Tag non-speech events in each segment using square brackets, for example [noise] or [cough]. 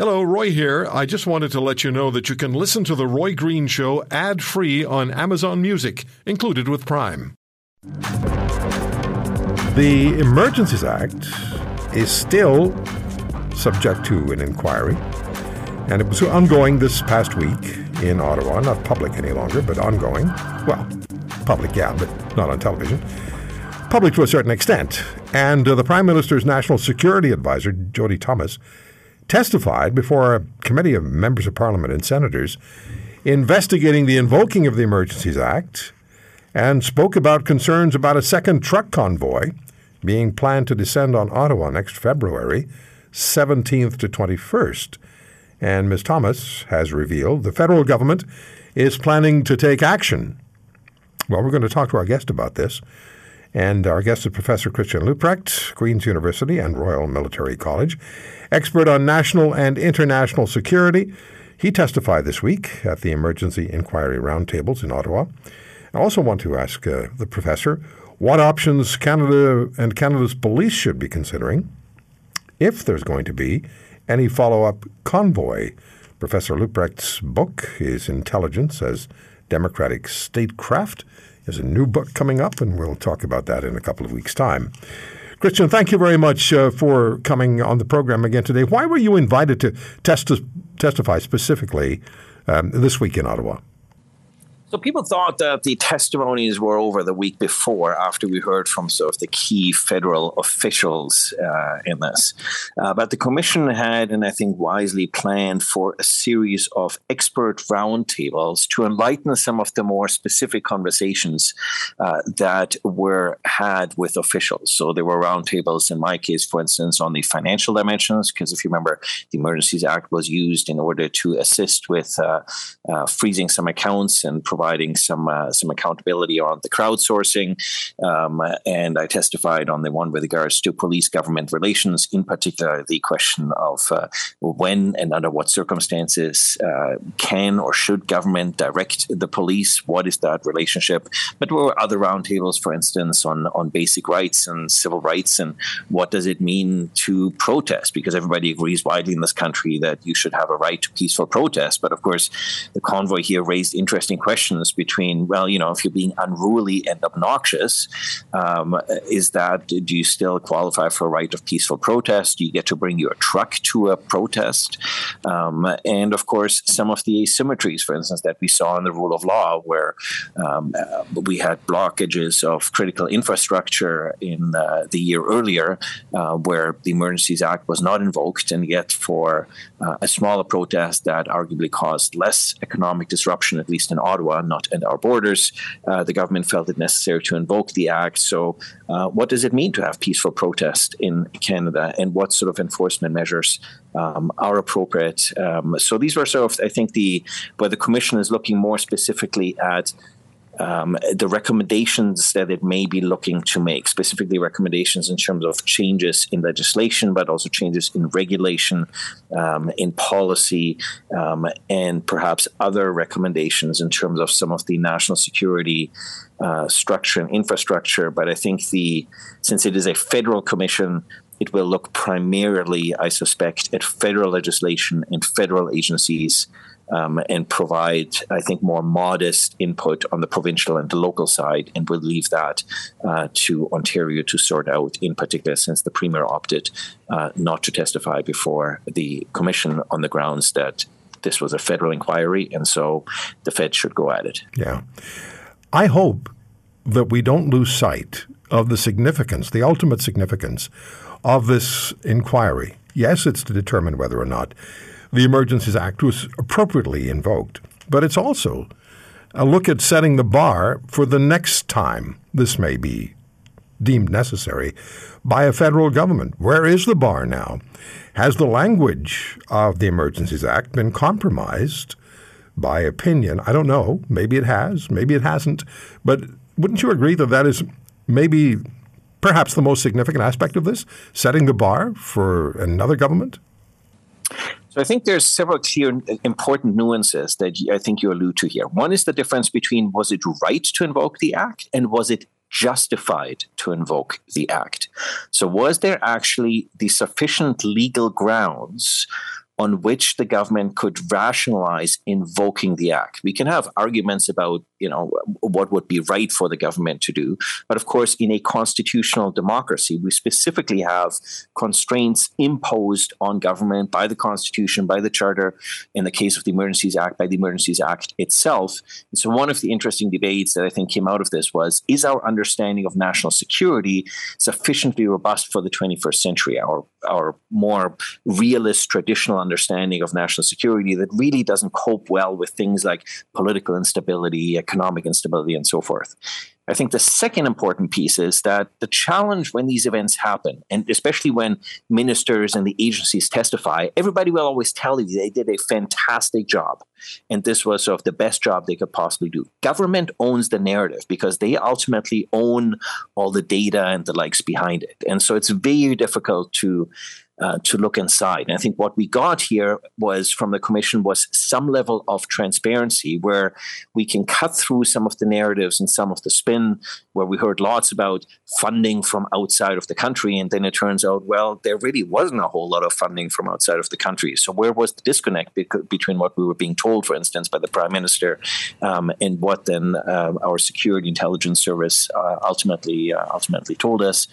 Hello, Roy here. I just wanted to let you know that you can listen to The Roy Green Show ad free on Amazon Music, included with Prime. The Emergencies Act is still subject to an inquiry, and it was ongoing this past week in Ottawa, not public any longer, but ongoing. Well, public, yeah, but not on television. Public to a certain extent. And uh, the Prime Minister's National Security Advisor, Jody Thomas, testified before a committee of members of parliament and senators investigating the invoking of the Emergencies Act and spoke about concerns about a second truck convoy being planned to descend on Ottawa next February 17th to 21st. And Ms. Thomas has revealed the federal government is planning to take action. Well, we're going to talk to our guest about this. And our guest is Professor Christian Leuprecht, Queen's University and Royal Military College, expert on national and international security. He testified this week at the Emergency Inquiry Roundtables in Ottawa. I also want to ask uh, the professor what options Canada and Canada's police should be considering if there's going to be any follow up convoy. Professor Leuprecht's book is Intelligence as Democratic Statecraft there's a new book coming up, and we'll talk about that in a couple of weeks' time. Christian, thank you very much uh, for coming on the program again today. Why were you invited to testi- testify specifically um, this week in Ottawa? So people thought that the testimonies were over the week before, after we heard from sort of the key federal officials uh, in this. Uh, but the commission had, and I think wisely planned for a series of expert roundtables to enlighten some of the more specific conversations uh, that were had with officials. So there were roundtables, in my case, for instance, on the financial dimensions, because if you remember, the Emergencies Act was used in order to assist with uh, uh, freezing some accounts and providing providing some uh, some accountability on the crowdsourcing, um, and I testified on the one with regards to police government relations, in particular the question of uh, when and under what circumstances uh, can or should government direct the police. What is that relationship? But there were other roundtables, for instance, on on basic rights and civil rights, and what does it mean to protest? Because everybody agrees widely in this country that you should have a right to peaceful protest. But of course, the convoy here raised interesting questions between, well, you know, if you're being unruly and obnoxious, um, is that, do you still qualify for a right of peaceful protest? Do you get to bring your truck to a protest? Um, and of course, some of the asymmetries, for instance, that we saw in the rule of law, where um, uh, we had blockages of critical infrastructure in uh, the year earlier, uh, where the Emergencies Act was not invoked, and yet for uh, a smaller protest that arguably caused less economic disruption, at least in Ottawa, not at our borders. Uh, the government felt it necessary to invoke the act. So, uh, what does it mean to have peaceful protest in Canada, and what sort of enforcement measures um, are appropriate? Um, so, these were sort of, I think, the where the commission is looking more specifically at um, the recommendations that it may be looking to make, specifically recommendations in terms of changes in legislation, but also changes in regulation, um, in policy, um, and perhaps other recommendations in terms of some of the national security uh, structure and infrastructure. But I think the since it is a federal commission, it will look primarily, I suspect, at federal legislation and federal agencies um, and provide, I think, more modest input on the provincial and the local side, and we'll leave that uh, to Ontario to sort out, in particular, since the Premier opted uh, not to testify before the Commission on the grounds that this was a federal inquiry, and so the Fed should go at it. Yeah. I hope that we don't lose sight of the significance, the ultimate significance of this inquiry. Yes, it's to determine whether or not the Emergencies Act was appropriately invoked, but it's also a look at setting the bar for the next time this may be deemed necessary by a federal government. Where is the bar now? Has the language of the Emergencies Act been compromised by opinion? I don't know. Maybe it has, maybe it hasn't. But wouldn't you agree that that is maybe perhaps the most significant aspect of this, setting the bar for another government? So I think there's several clear important nuances that I think you allude to here. One is the difference between was it right to invoke the act and was it justified to invoke the act. So was there actually the sufficient legal grounds on which the government could rationalize invoking the act. We can have arguments about, you know, what would be right for the government to do, but of course, in a constitutional democracy, we specifically have constraints imposed on government by the Constitution, by the Charter, in the case of the Emergencies Act, by the Emergencies Act itself. And so, one of the interesting debates that I think came out of this was: Is our understanding of national security sufficiently robust for the 21st century? Our our more realist, traditional understanding of national security that really doesn't cope well with things like political instability, economic instability, and so forth. I think the second important piece is that the challenge when these events happen, and especially when ministers and the agencies testify, everybody will always tell you they did a fantastic job. And this was sort of the best job they could possibly do. Government owns the narrative because they ultimately own all the data and the likes behind it. And so it's very difficult to uh, to look inside. And I think what we got here was from the commission was some level of transparency where we can cut through some of the narratives and some of the spin where we heard lots about funding from outside of the country. And then it turns out, well, there really wasn't a whole lot of funding from outside of the country. So where was the disconnect between what we were being told, for instance, by the prime minister um, and what then uh, our security intelligence service uh, ultimately uh, ultimately told us?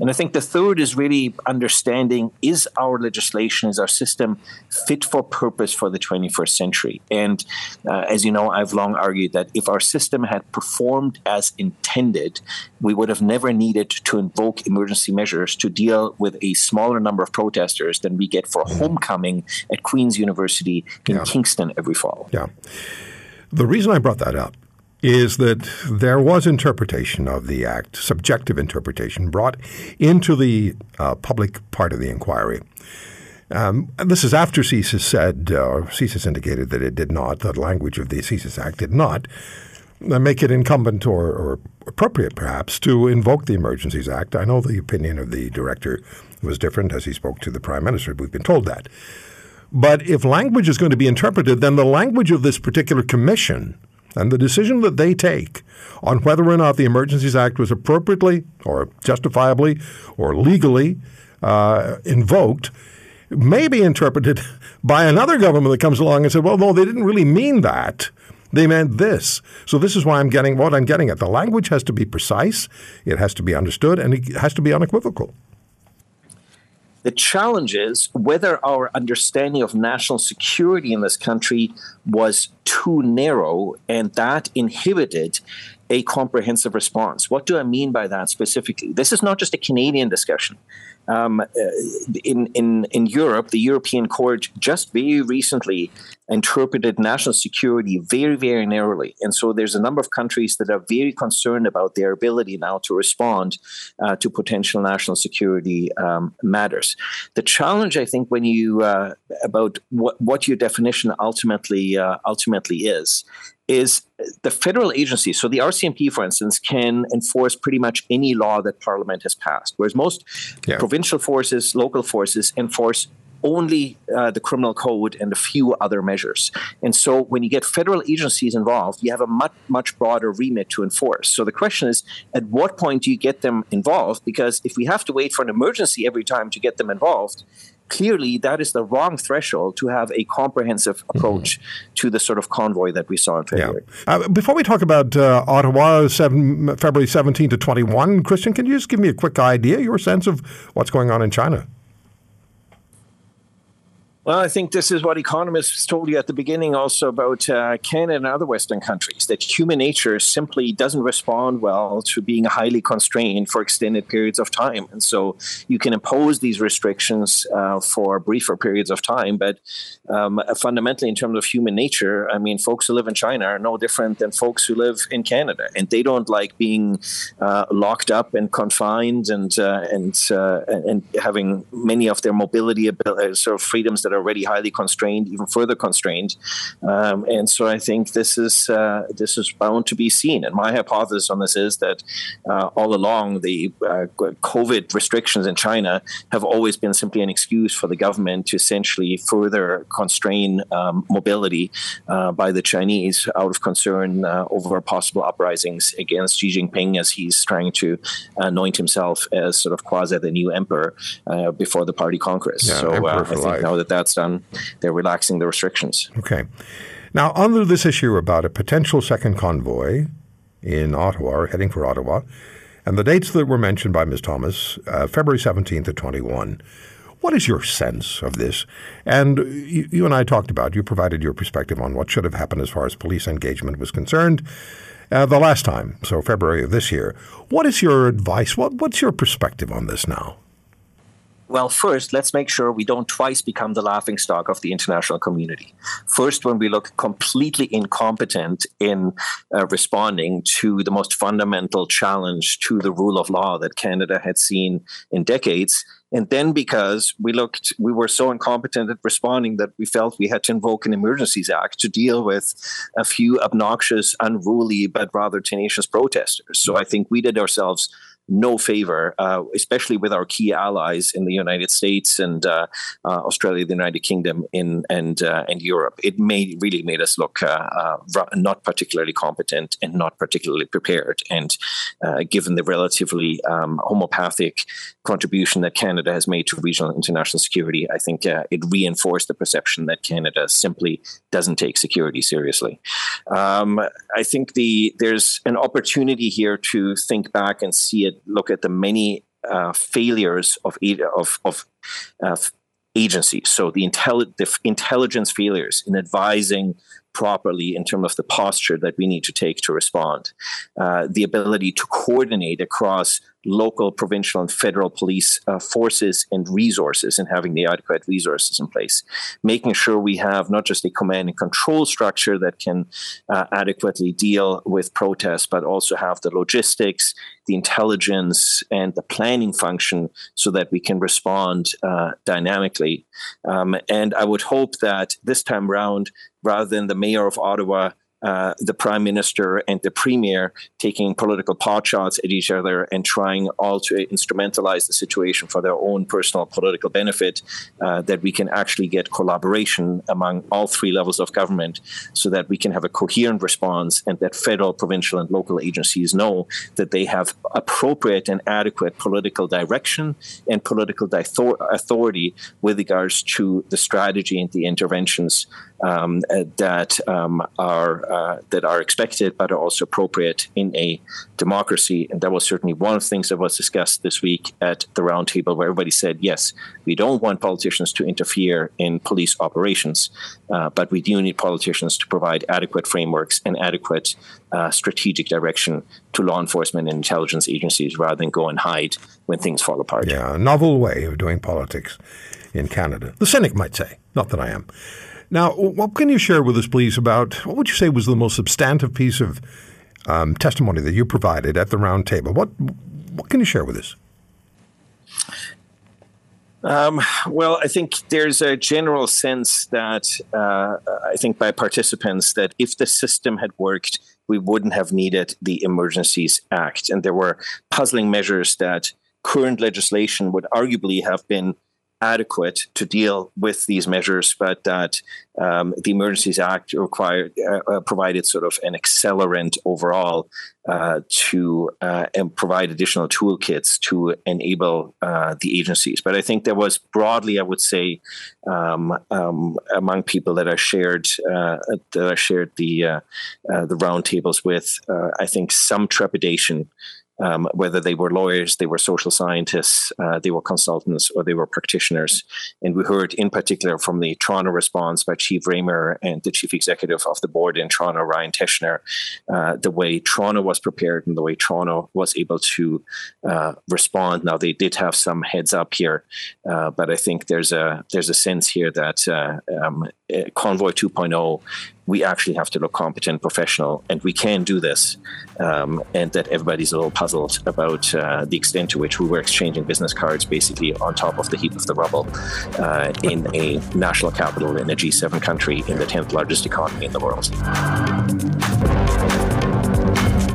And I think the third is really understanding is our legislation, is our system fit for purpose for the 21st century? And uh, as you know, I've long argued that if our system had performed as intended, we would have never needed to invoke emergency measures to deal with a smaller number of protesters than we get for homecoming at Queen's University in yeah. Kingston every fall. Yeah. The reason I brought that up is that there was interpretation of the act, subjective interpretation, brought into the uh, public part of the inquiry. Um, this is after CSIS said, uh, CSIS indicated that it did not, the language of the CSIS Act did not uh, make it incumbent or, or, appropriate, perhaps, to invoke the Emergencies Act. I know the opinion of the director was different as he spoke to the prime minister. We've been told that. But if language is going to be interpreted, then the language of this particular commission and the decision that they take on whether or not the Emergencies Act was appropriately or justifiably or legally uh, invoked may be interpreted [laughs] by another government that comes along and said, well, no, they didn't really mean that. They meant this. So this is why I'm getting what I'm getting at. The language has to be precise, it has to be understood, and it has to be unequivocal. The challenge is whether our understanding of national security in this country was too narrow and that inhibited a comprehensive response. What do I mean by that specifically? This is not just a Canadian discussion um, uh, in, in, in Europe, the European Court just very recently interpreted national security very, very narrowly. And so there's a number of countries that are very concerned about their ability now to respond uh, to potential national security um, matters. The challenge, I think, when you uh, about what, what your definition ultimately uh, ultimately is, is the federal agency, so the RCMP, for instance, can enforce pretty much any law that Parliament has passed, whereas most yeah. provincial forces, local forces enforce only uh, the criminal code and a few other measures. And so when you get federal agencies involved, you have a much, much broader remit to enforce. So the question is, at what point do you get them involved? Because if we have to wait for an emergency every time to get them involved, clearly that is the wrong threshold to have a comprehensive mm-hmm. approach mm-hmm. to the sort of convoy that we saw in February. Yeah. Uh, before we talk about uh, Ottawa, seven, February 17 to 21, Christian, can you just give me a quick idea, your sense of what's going on in China? Well, I think this is what economists told you at the beginning also about uh, Canada and other Western countries that human nature simply doesn't respond well to being highly constrained for extended periods of time. And so you can impose these restrictions uh, for briefer periods of time. But um, fundamentally, in terms of human nature, I mean, folks who live in China are no different than folks who live in Canada. And they don't like being uh, locked up and confined and, uh, and, uh, and having many of their mobility sort of freedoms that are already highly constrained, even further constrained. Um, and so I think this is uh, this is bound to be seen. And my hypothesis on this is that uh, all along the uh, COVID restrictions in China have always been simply an excuse for the government to essentially further constrain um, mobility uh, by the Chinese out of concern uh, over possible uprisings against Xi Jinping as he's trying to anoint himself as sort of quasi the new emperor uh, before the party congress. Yeah, so I think now that that's done, they're relaxing the restrictions. Okay. Now, under this issue about a potential second convoy in Ottawa, heading for Ottawa, and the dates that were mentioned by Ms. Thomas, uh, February 17th to 21. What is your sense of this? And you, you, and I talked about, you provided your perspective on what should have happened as far as police engagement was concerned uh, the last time, so February of this year. What is your advice? What, what's your perspective on this now? Well, first, let's make sure we don't twice become the laughing stock of the international community. First, when we look completely incompetent in uh, responding to the most fundamental challenge to the rule of law that Canada had seen in decades. And then because we looked, we were so incompetent at responding that we felt we had to invoke an Emergencies Act to deal with a few obnoxious, unruly, but rather tenacious protesters. So I think we did ourselves no favor, uh, especially with our key allies in the United States and uh, uh, Australia, the United Kingdom, in and uh, and Europe. It made really made us look uh, not particularly competent and not particularly prepared. And given the relatively um, homeopathic contribution that Canada has made to regional international security, I think it reinforced the perception that Canada simply doesn't take security seriously. Um, I think the there's an opportunity here to think back and see it look at the many uh, failures of of, of uh, agencies. So the, intelli- the intelligence failures in advising properly in terms of the posture that we need to take to respond, uh, the ability to coordinate across local, provincial, and federal police uh, forces and resources and having the adequate resources in place. Making sure we have not just a command and control structure that can uh, adequately deal with protests, but also have the logistics, the intelligence, and the planning function so that we can respond uh, dynamically. Um, and I would hope that this time around, rather than the mayor of Ottawa uh, the prime minister and the premier taking political pot shots at each other and trying all to instrumentalize the situation for their own personal political benefit, uh, that we can actually get collaboration among all three levels of government so that we can have a coherent response and that federal, provincial, and local agencies know that they have appropriate and adequate political direction and political authority with regards to the strategy and the interventions um, uh, that um, are uh, that are expected but are also appropriate in a democracy. And that was certainly one of the things that was discussed this week at the roundtable, where everybody said, yes, we don't want politicians to interfere in police operations, uh, but we do need politicians to provide adequate frameworks and adequate uh, strategic direction to law enforcement and intelligence agencies rather than go and hide when things fall apart. Yeah, a novel way of doing politics in Canada. The cynic might say, not that I am. Now, what can you share with us, please, about what would you say was the most substantive piece of um, testimony that you provided at the roundtable? What what can you share with us? Um, well, I think there's a general sense that uh, I think by participants that if the system had worked, we wouldn't have needed the Emergencies Act, and there were puzzling measures that current legislation would arguably have been adequate to deal with these measures, but that um, the Emergencies Act required uh, uh, provided sort of an accelerant overall uh, to uh, and provide additional toolkits to enable uh, the agencies. But I think there was broadly, I would say, um, um, among people that I shared uh, that I shared the the roundtables with, I think some trepidation um, whether they were lawyers, they were social scientists, uh, they were consultants, or they were practitioners. And we heard in particular from the Toronto response by Chief Ramer and the chief executive of the board in Toronto, Ryan Teschner, uh, the way Toronto was prepared and the way Toronto was able to uh, respond. Now they did have some heads up here, uh, but I think there's a there's a sense here that uh, Convoy 2.0 we actually have to look competent, professional, and we can do this. Um, and that everybody's a little puzzled about uh, the extent to which we were exchanging business cards basically on top of the heap of the rubble uh, in a national capital in a G7 country in the 10th largest economy in the world.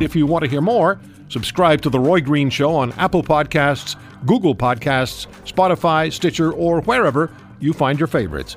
If you want to hear more, subscribe to The Roy Green Show on Apple Podcasts, Google Podcasts, Spotify, Stitcher, or wherever you find your favorites.